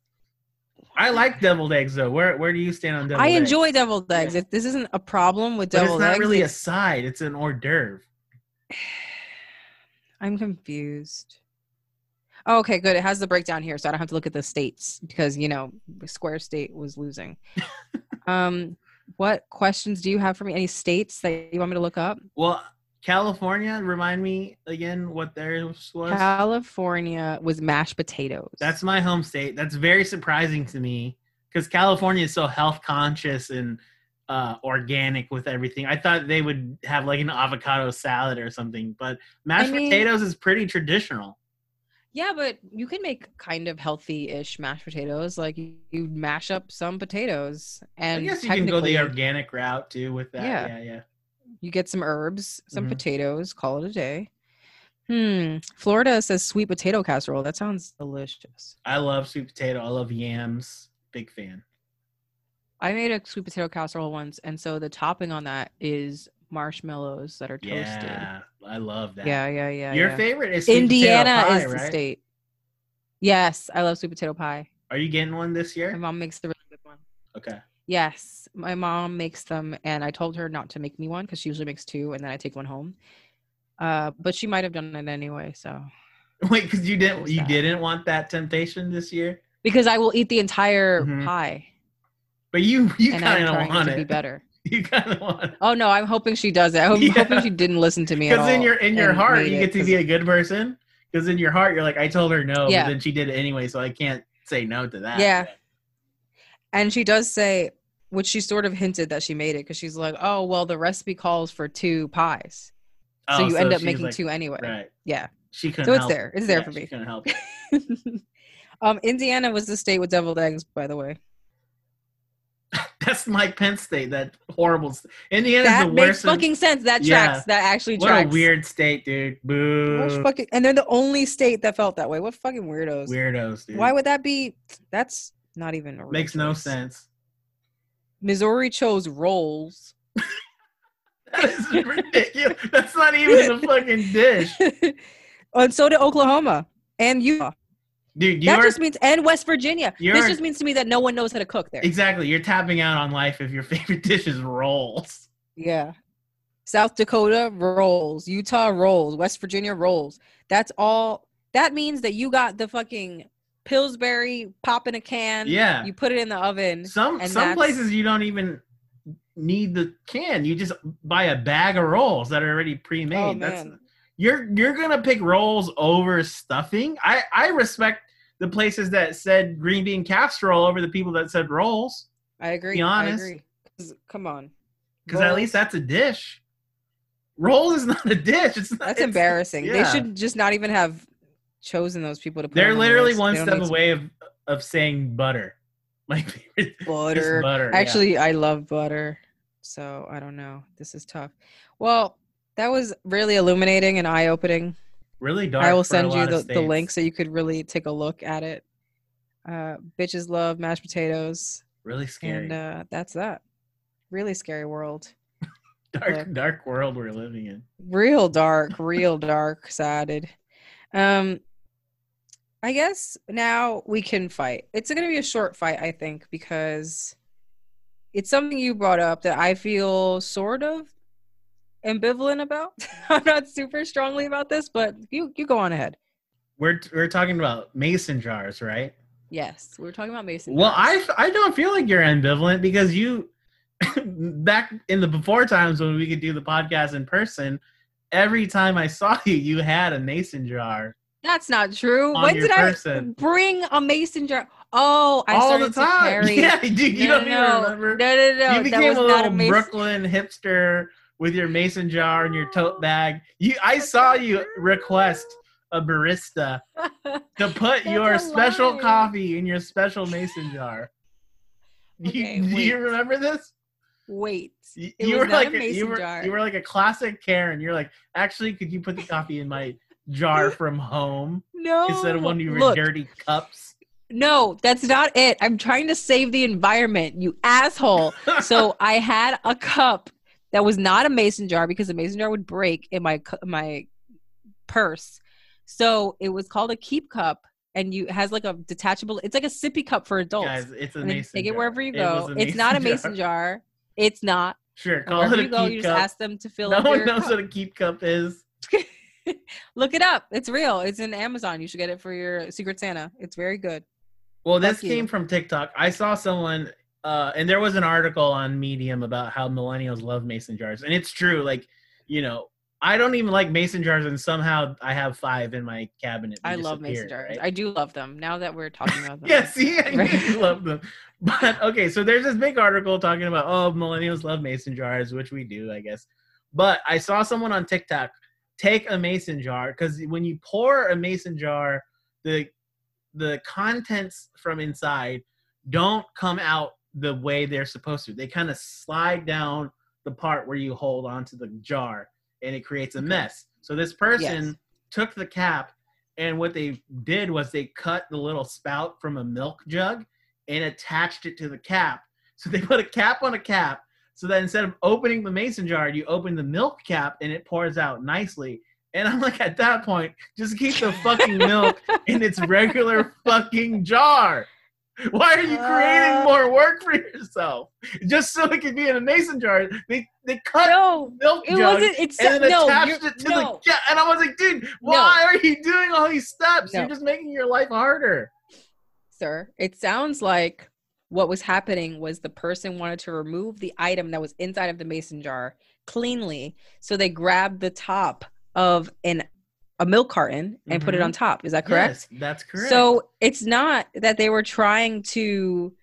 I like deviled eggs though. Where where do you stand on deviled eggs? I eggs? enjoy deviled eggs. If this isn't a problem with deviled. But it's not eggs, really a side. It's an hors d'oeuvre. [SIGHS] I'm confused. Oh, okay, good. It has the breakdown here, so I don't have to look at the states because you know Square State was losing. [LAUGHS] um, what questions do you have for me? Any states that you want me to look up? Well, California, remind me again what theirs was. California was mashed potatoes. That's my home state. That's very surprising to me because California is so health conscious and uh, organic with everything. I thought they would have like an avocado salad or something, but mashed mean- potatoes is pretty traditional. yeah, but you can make kind of healthy-ish mashed potatoes. Like you, mash up some potatoes, and I guess you can go the organic route too with that. Yeah. Yeah, yeah. You get some herbs, some Mhm. potatoes, call it a day. Hmm. Florida says sweet potato casserole. That sounds delicious. I love sweet potato. I love yams. Big fan. I made a sweet potato casserole once, and so the topping on that is marshmallows that are toasted. Yeah, I love that. Yeah, yeah, yeah. Your yeah. favorite is sweet potato Indiana pie, is the right? state. Yes, I love sweet potato pie. Are you getting one this year? My mom makes the really good one. Okay. Yes, my mom makes them, and I told her not to make me one because she usually makes two, and then I take one home. Uh, but she might have done it anyway, so [LAUGHS] Wait, because you didn't you didn't want that temptation this year, because I will eat the entire Mhm. pie, but you you kind of want to be it. better. [LAUGHS] You kind of want it Oh no, I'm hoping she does it. I'm [LAUGHS] Yeah. hoping she didn't listen to me because in your in your heart you get to be a good person. Because in your heart you're like, I told her no, Yeah. but then she did it anyway, so I can't say no to that. Yeah. And she does say, which she sort of hinted that she made it because she's like, oh, well, the recipe calls for two pies. Oh, so you end up making like- two anyway. Right. Yeah. She couldn't. So it's help there. It's there Yeah, for she me. couldn't help. [LAUGHS] um, Indiana was the state with deviled eggs, by the way. [LAUGHS] That's Mike Pence state. That horrible. St- Indiana's that the makes worst. in- fucking sense. That Yeah. tracks. That actually what tracks. What a weird state, dude. Boo. Fucking, and they're the only state that felt that way. What fucking weirdos? Weirdos, dude. Why would that be? That's not even a real Makes no sense. Missouri chose rolls. [LAUGHS] That is ridiculous. That's not even a fucking dish, [LAUGHS] and so did Oklahoma and Utah. Dude. that You're just means and West Virginia. This just means to me that no one knows how to cook there. exactly. You're tapping out on life if your [LAUGHS] favorite dish is rolls. Yeah. South Dakota rolls, Utah rolls, West Virginia rolls. That's all. That means that you got the fucking Pillsbury pop in a can. Yeah. You put it in the oven. Some some places you don't even need the can. You just buy a bag of rolls that are already pre-made. Oh, That's. You're you're gonna pick rolls over stuffing. I I respect the places that said green bean casserole over the people that said rolls I agree. Be honest. I agree. Come on. because at least that's a dish. Rolls is [LAUGHS] not a dish. It's not, That's it's- embarrassing. They should just not even have chosen those people to put They're on literally one They step need to- away of of saying butter. [LAUGHS] Is butter. butter. yeah. Actually, I love butter. So I don't know. This is tough. Well, that was really illuminating and eye opening. really dark. I will send you the, the link so you could really take a look at it. Uh, bitches love mashed potatoes, Really scary. and uh, that's that. Really scary world. [LAUGHS] dark look. dark world we're living in. Real dark, real dark sided. Um, I guess now we can fight. It's going to be a short fight, I think, because it's something you brought up that I feel sort of ambivalent about. [LAUGHS] I'm not super strongly about this, but you you go on ahead. We're we're talking about mason jars, right? Yes, we're talking about mason. Well, jars. I I don't feel like you're ambivalent because you [LAUGHS] back in the before times when we could do the podcast in person, every time I saw you, you had a mason jar That's not true. when did person. I bring a mason jar? Oh, I all started the time. [LAUGHS] Yeah, dude, you no, don't no, even remember. No, no, no. you that became a little. Brooklyn hipster with your mason jar and your tote bag. You, I saw you request a barista to [LAUGHS] put your special lie. coffee in your special mason jar. [LAUGHS] You- Okay, do you remember this? Wait, You, you were like a you were jar. you were like a classic Karen. You're like, actually, could you put the coffee in my jar [LAUGHS] from home no. instead of one of your Look, dirty cups? No, that's not it. I'm trying to save the environment, you asshole. so I had a cup that was not a mason jar because a mason jar would break in my my purse. So it was called a keep cup, and you it has like a detachable. It's like a sippy cup for adults. Guys, it's a mason take it wherever you go. It's not a mason [LAUGHS] jar. It's not. Sure, call wherever it a you go, keep you just cup. ask them to fill No up one knows cup. what a keep cup is. [LAUGHS] Look it up. It's real. It's in Amazon. You should get it for your Secret Santa. It's very good. Well, this you. came from TikTok. I saw someone, uh, and there was an article on Medium about how millennials love mason jars, and it's true. Like, you know, I don't even like mason jars, and somehow I have five in my cabinet. I love mason jars. right? I do love them. Now that we're talking about [LAUGHS] them. Yeah, see, I Right. love them. [LAUGHS] But okay, so there's this big article talking about oh, millennials love mason jars, which we do, I guess. But I saw someone on TikTok take a mason jar because when you pour a mason jar, the the contents from inside don't come out the way they're supposed to. They kind of slide down the part where you hold onto the jar, and it creates a mess. So this person Yes. took the cap and what they did was they cut the little spout from a milk jug and attached it to the cap. So they put a cap on a cap so that instead of opening the mason jar, you open the milk cap and it pours out nicely. And I'm like, at that point, just keep the fucking milk [LAUGHS] in its regular fucking jar. [LAUGHS] Why are you creating Uh. more work for yourself? Just so it could be in a mason jar. They they cut No, milk it jug wasn't. It's and then no. attached it to no. the yeah. And I was like, dude, why are you doing all these steps? No. You're just making your life harder. sir. It sounds like what was happening was the person wanted to remove the item that was inside of the mason jar cleanly, so they grabbed the top of an a milk carton and put it on mm-hmm. top. Is that correct? Yes, that's correct. So it's not that they were trying to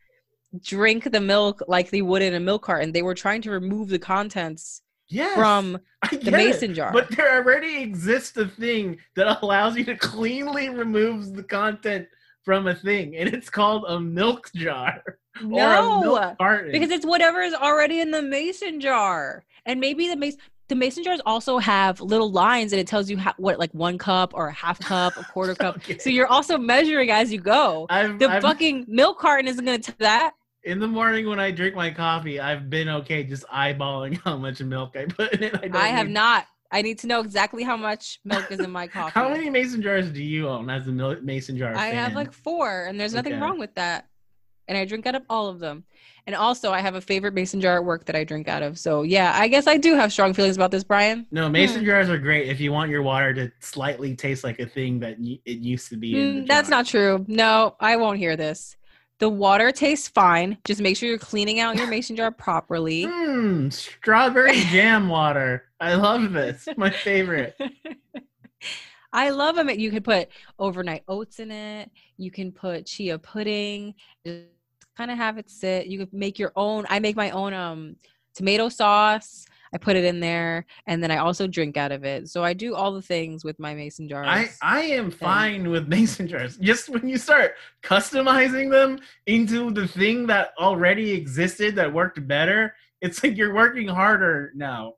drink the milk like they would in a milk carton. They were trying to remove the contents yes, from the mason it. jar. But there already exists a thing that allows you to cleanly remove the content from a thing, and it's called a milk jar or a no, milk carton. because it's whatever is already in the mason jar, and maybe the mason. The mason jars also have little lines, and it tells you how, what, like one cup or a half cup, a quarter [LAUGHS] cup. Okay. So you're also measuring as you go. I've, The I've- fucking milk carton isn't going to tell that. in the morning when I drink my coffee, I've been okay just eyeballing [LAUGHS] how much milk I put in it. I, I have not. I need to know exactly how much milk is in my [LAUGHS] coffee. How many mason jars do you own as a mason jar? I have like four, and there's nothing Okay. wrong with that. And I drink out of all of them. And also, I have a favorite mason jar at work that I drink out of. So yeah, I guess I do have strong feelings about this, Brian. No, mason jars are great if you want your water to slightly taste like a thing that y- it used to be. in Mm, that's not true. No, I won't hear this. The water tastes fine. Just make sure you're cleaning out your mason jar properly. Mmm, [LAUGHS] strawberry [LAUGHS] jam water. I love this. My favorite. [LAUGHS] I love them. You can put overnight oats in it. You can put chia pudding. Kind of have it sit. You can make your own. I make my own um tomato sauce. I put it in there, and then I also drink out of it. So I do all the things with my mason jars. I I am fine with [LAUGHS] mason jars. Just when you start customizing them into the thing that already existed that worked better, it's like you're working harder now.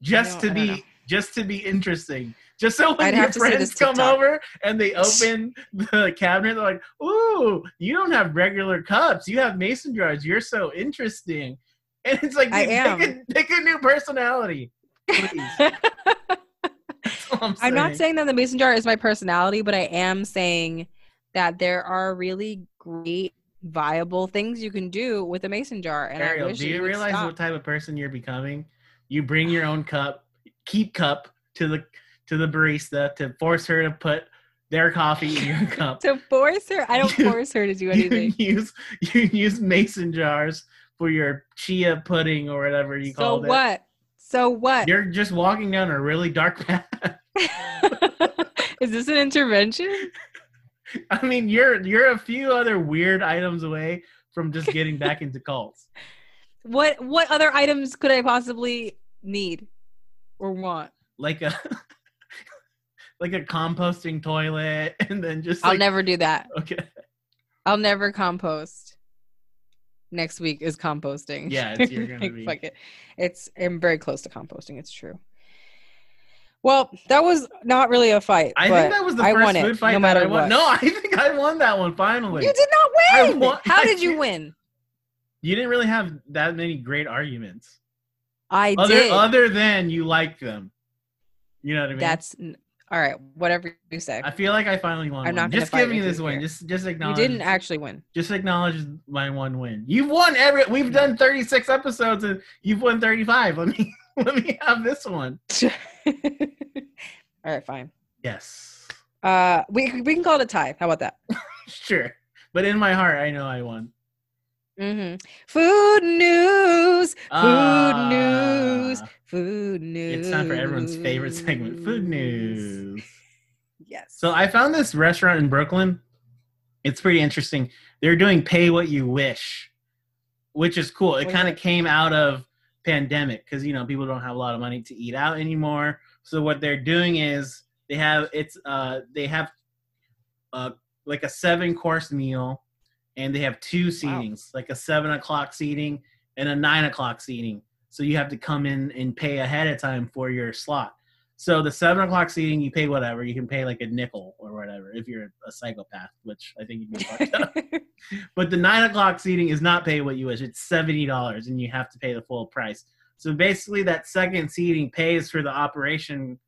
Just to be just to be interesting. Just so when I'd your have to see friends come TikTok. over and they [LAUGHS] open the cabinet, they're like, "Ooh, you don't have regular cups. You have mason jars. You're so interesting." And it's like, I am. Pick, a, pick a new personality. Please. [LAUGHS] That's all I'm, I'm not saying. that the mason jar is my personality, but I am saying that there are really great, viable things you can do with a mason jar. And I wish do that you realize stop. what type of person you're becoming? You bring your own cup, keep cup to the to the barista to force her to put their coffee in your [LAUGHS] cup. To force her, I don't You- force her to do [LAUGHS] anything. You use you use mason jars for your chia pudding or whatever you So call it. So what? So what? You're just walking down a really dark path. [LAUGHS] Is this an intervention? I mean, you're you're a few other weird items away from just getting back into cults. What what other items could I possibly need or want? Like a like a composting toilet [LAUGHS] and then just I'll never do that. okay. I'll never compost. Next week is composting. Yeah, it's- you're [LAUGHS] gonna Like, be- fuck it. It's I'm very close to composting. It's true. Well, that was not really a fight. I think that was the I first it, food fight no that matter I won. what. No, I think I won that one finally. You did not win. won- [LAUGHS] How did you win? You didn't really have that many great arguments. I Other did. other than you like them. You know what I mean? That's all right. Whatever you say. I feel like I finally won. I'm not just give me this win. here. Just just You didn't actually win. Just acknowledge my one win. You've won every. We've done 36 episodes and you've won 35. Let me [LAUGHS] let me have this one. [LAUGHS] all right, fine. Yes, Uh, we we can call it a tie. How about that? [LAUGHS] sure. But in my heart, I know I won. Mm-hmm. Food news. Food Ah, news. Food news. It's time for everyone's favorite segment, food news. [LAUGHS] Yes. So I found this restaurant in Brooklyn. It's pretty interesting. They're doing pay what you wish, which is cool. It kind of came out of pandemic because you know people don't have a lot of money to eat out anymore. So what they're doing is they have it's uh they have uh like a seven course meal and they have two seatings, like a seven o'clock seating and a nine o'clock seating. So you have to come in and pay ahead of time for your slot. So the seven o'clock seating, you pay whatever. You can pay like a nickel or whatever if you're a psychopath, which I think you can fucked. [LAUGHS] But the nine o'clock seating is not pay what you wish. It's seventy dollars, and you have to pay the full price. So basically, that second seating pays for the operation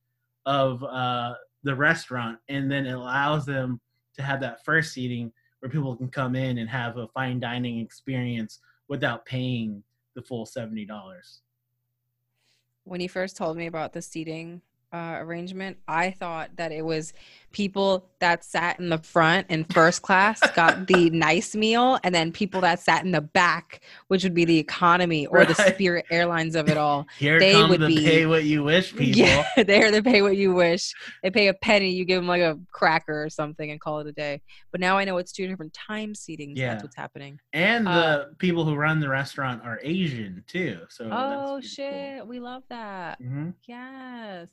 of uh, the restaurant, and then it allows them to have that first seating where people can come in and have a fine dining experience without paying the full seventy dollars. when you first told me about the seating uh, arrangement, I thought that it was people that sat in the front in first class got the [LAUGHS] nice meal, and then people that sat in the back, which would be the economy or the Spirit Airlines of it all. [LAUGHS] Here They come would the be- pay what you wish [LAUGHS] people. Yeah, they're they pay what you wish. They pay a penny, you give them like a cracker or something, and call it a day. But now I know it's two different time seatings. Yeah. That's what's happening. And Uh, the people who run the restaurant are Asian too. So oh shit, we love that. hmm Yes.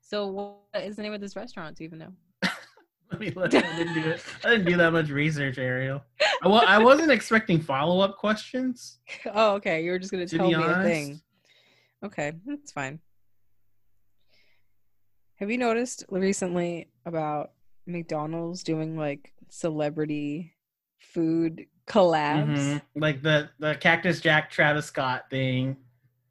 So what is the name of this restaurant? Do you even know? Let me look. I didn't do it. I didn't do that much research, Ariel. I, wa- I wasn't expecting follow up questions. [LAUGHS] Oh, okay. You were just gonna tell be me a thing. Okay, that's fine. Have you noticed recently about McDonald's doing like celebrity food collabs? Mhm. Like the the Cactus Jack Travis Scott thing.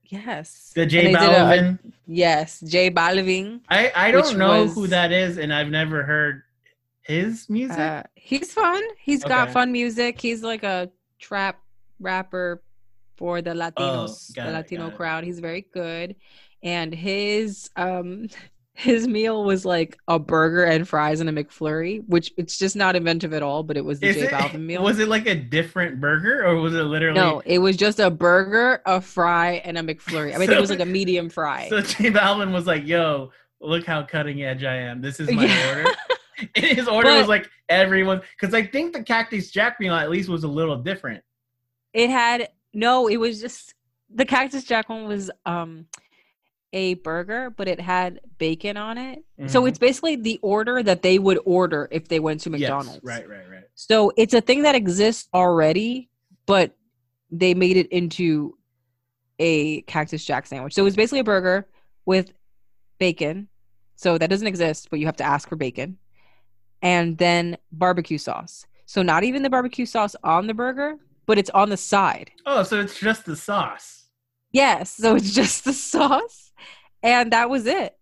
Yes. The J did a- yes, J Balvin. I I don't know was- who that is, and I've never heard his music. Uh, he's fun. He's got fun music. He's like a trap rapper for the Latinos, Oh, the Latino got it. crowd. He's very good. And his um [LAUGHS] his meal was like a burger and fries and a McFlurry, which it's just not inventive at all, but it was the Is J [LAUGHS] Balvin meal. was it like a different burger, or was it literally? no, it was just a burger, a fry, and a McFlurry. I mean, [LAUGHS] it was like a medium fry. So J Balvin was like, "Yo, look how cutting edge I am. This is my Yeah. order." [LAUGHS] His order was like everyone, because I think the Cactus Jack meal at least was a little different. It had no, it was just the Cactus Jack one was um a burger, but it had bacon on it. So Mhm. it's basically the order that they would order if they went to Yes, McDonald's. right, right, right. So it's a thing that exists already, but they made it into a Cactus Jack sandwich. So it was basically a burger with bacon. So that doesn't exist, but you have to ask for bacon. And then barbecue sauce. So not even the barbecue sauce on the burger, but it's on the side. Oh, so it's just the sauce. Yes, so it's just the sauce, and that was it.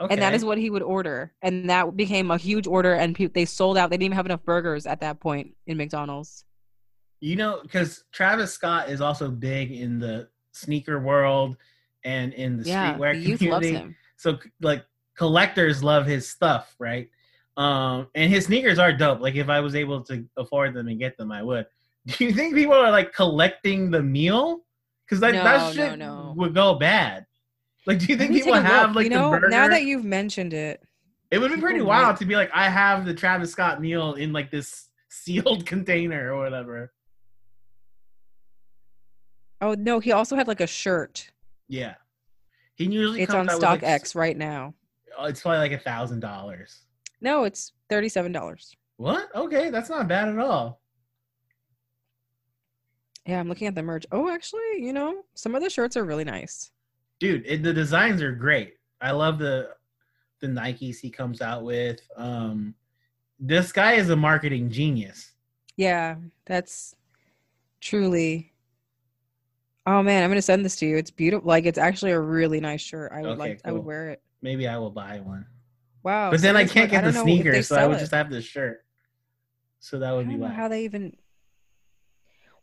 Okay. And that is what he would order, and that became a huge order. And pe- they sold out. They didn't even have enough burgers at that point in McDonald's. you know, because Travis Scott is also big in the sneaker world and in the yeah, streetwear the community. him. So like collectors love his stuff, right? Um, and his sneakers are dope. Like if I was able to afford them and get them, I would. [LAUGHS] Do you think people are like collecting the meal? Because that, No, that shit no. would go bad. Like, do you think people have look. like you know, the burger? now that you've mentioned it, it would be pretty wild might- to be like, I have the Travis Scott meal in like this [LAUGHS] sealed container or whatever. oh no, he also had like a shirt. Yeah, he usually It's comes on out with, like, StockX right now. oh, It's probably like a thousand dollars. No, it's thirty-seven dollars. What? Okay, that's not bad at all. Yeah, I'm looking at the merch. Oh, actually, you know, some of the shirts are really nice. dude it, the designs are great i love the the nikes he comes out with um this guy is a marketing genius Yeah, that's truly. Oh man, I'm gonna send this to you. It's beautiful. Like it's actually a really nice shirt. I would Okay, like. I would wear it. maybe i will buy one Wow. but then i can't get the if they sneakers so i would it. just have the shirt so that would be don't know why how they even.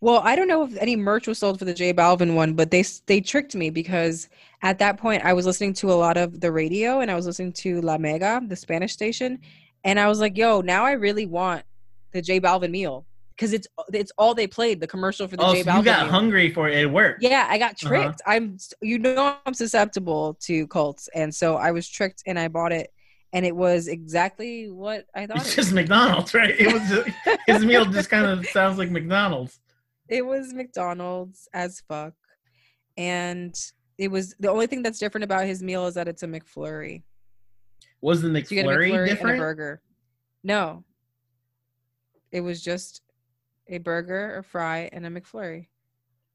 Well, I don't know if any merch was sold for the J Balvin one, but they they tricked me because at that point I was listening to a lot of the radio and I was listening to La Mega, the Spanish station, and I was like, "Yo, now I really want the J Balvin meal because it's it's all they played the commercial for the oh J so Balvin." you got hungry for it it worked Yeah, I got Uh-huh. tricked. I'm, you know, I'm susceptible to cults, and so I was tricked, and I bought it, and it was exactly what I thought. it's it was. just mcdonald's right it was just, [LAUGHS] his meal just kind of sounds like mcdonald's It was McDonald's as fuck, and it was the only thing that's different about his meal is that it's a McFlurry. was the So get a mcflurry McFlurry and a different burger. No, it was just a burger, a fry, and a McFlurry.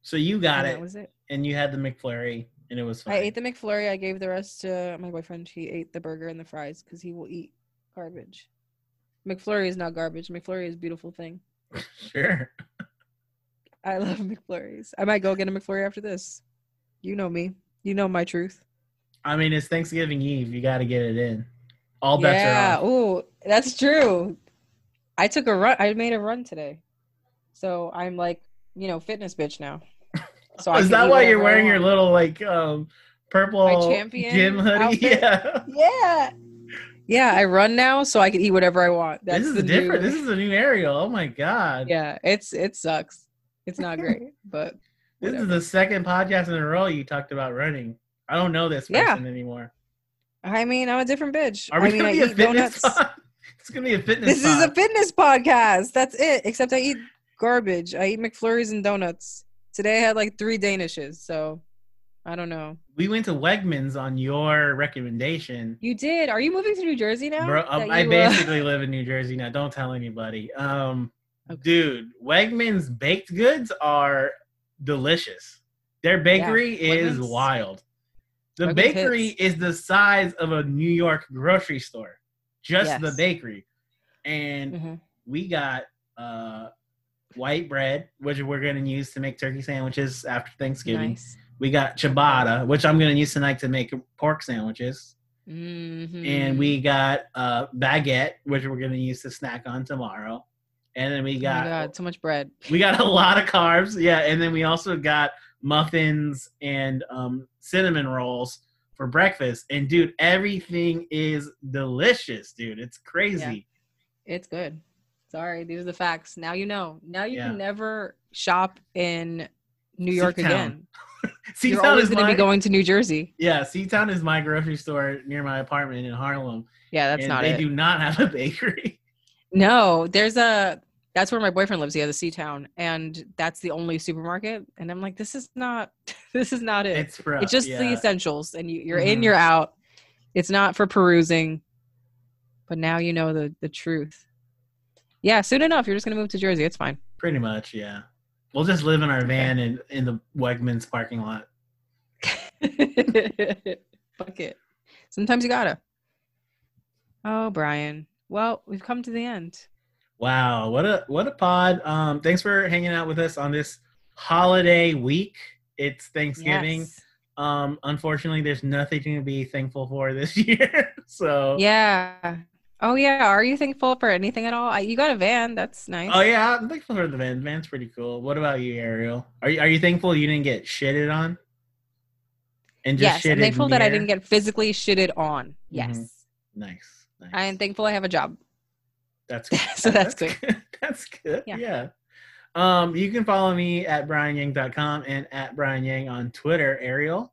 so you got and it That was it. and you had the mcflurry and it was fine I ate the McFlurry. I gave the rest to my boyfriend. He ate the burger and the fries because he will eat garbage. McFlurry is not garbage. McFlurry is a beautiful thing. [LAUGHS] sure I love McFlurries. I might go get a McFlurry after this. You know me. You know my truth. i mean it's thanksgiving eve you got to get it in all bets yeah. are off Oh, that's true. I took a run. I made a run today, so I'm like, you know, fitness bitch now. So is that why you're wearing your little like um purple gym hoodie? [LAUGHS] outfit? Yeah. Yeah. Yeah, I run now, so I can eat whatever I want. That's this is different. New, This is a new Ariel. Oh my god. yeah, it's it sucks. It's not great, [LAUGHS] but this is the second podcast in a row you talked about running. I don't know this person Yeah. anymore. I mean, I'm a different bitch. Are we I mean, gonna I be a eat fitness donuts. pod? [LAUGHS] It's gonna be a fitness. This is a fitness podcast. That's it. Except I eat garbage. I eat McFlurries and donuts. Today I had like three Danishes, so I don't know. We went to Wegmans on your recommendation. You did. Are you moving to New Jersey now? Bro, um, I uh, basically live in New Jersey now. Don't tell anybody. Um, Okay. dude, Wegmans baked goods are delicious. Their bakery is Wegmans- wild. The Wegmans bakery hits. is the size of a New York grocery store, just the bakery. And Mhm. we got uh, white bread, which we're going to use to make turkey sandwiches after Thanksgiving. Nice. We got ciabatta, which I'm going to use tonight to make pork sandwiches Mm-hmm. and we got uh baguette which we're gonna use to snack on tomorrow and then we Oh got God, so much bread. we got a lot of carbs yeah and then we also got muffins and um cinnamon rolls for breakfast and dude everything is delicious dude it's crazy Yeah. It's good. Sorry, these are the facts. Now you know. Now you Yeah. can never shop in New York C-Town. again. [LAUGHS] C-Town You're always is going to be going to New Jersey. yeah C-Town is my grocery store near my apartment in harlem Yeah, that's and not they it. do not have a bakery No, there's a. That's where my boyfriend lives. He has a C-Town, and that's the only supermarket. And I'm like, this is not. [LAUGHS] This is not it. it's for it's just the essentials, and you, you're Mhm. in, you're out. It's not for perusing. But now you know the the truth. Yeah, soon enough, you're just gonna move to Jersey. It's fine. Pretty much, yeah. We'll just live in our van in, in the Wegmans parking lot. [LAUGHS] Fuck it. Sometimes you gotta. Oh, Brian. Well, we've come to the end. Wow, what a what a pod. Um, thanks for hanging out with us on this holiday week. It's Thanksgiving. Yes. Um, unfortunately, there's nothing to be thankful for this [LAUGHS] year. so Yeah. Oh yeah. Are you thankful for anything at all? I, you got a van. That's nice. Oh yeah, I'm thankful for the van. Van's pretty cool. What about you, Ariel? Are you are you thankful you didn't get shitted on? And just yes. I'm thankful that I didn't get physically shitted on. Yes. Mhm. Nice. nice. I am thankful I have a job. That's [LAUGHS] good. so that's good. [LAUGHS] That's good. Yeah. Yeah. Um, you can follow me at brianyang.com and at Brian Yang on Twitter. Ariel.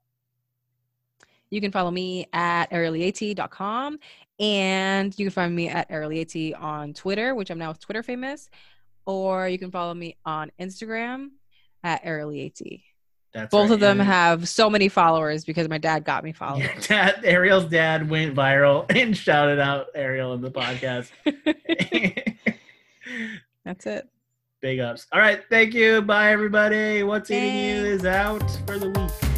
You can follow me at arieliat.com and you can find me at arieliat on Twitter, which I'm now Twitter famous, or you can follow me on Instagram at arieliat. That's Both right. of them And- have so many followers because my dad got me [LAUGHS] followers. Yeah, dad, Ariel's dad went viral [LAUGHS] and shouted out Ariel in the podcast. [LAUGHS] That's it. Big ups. All right. Thank you. Bye, everybody. What's eating you Thanks. is out for the week.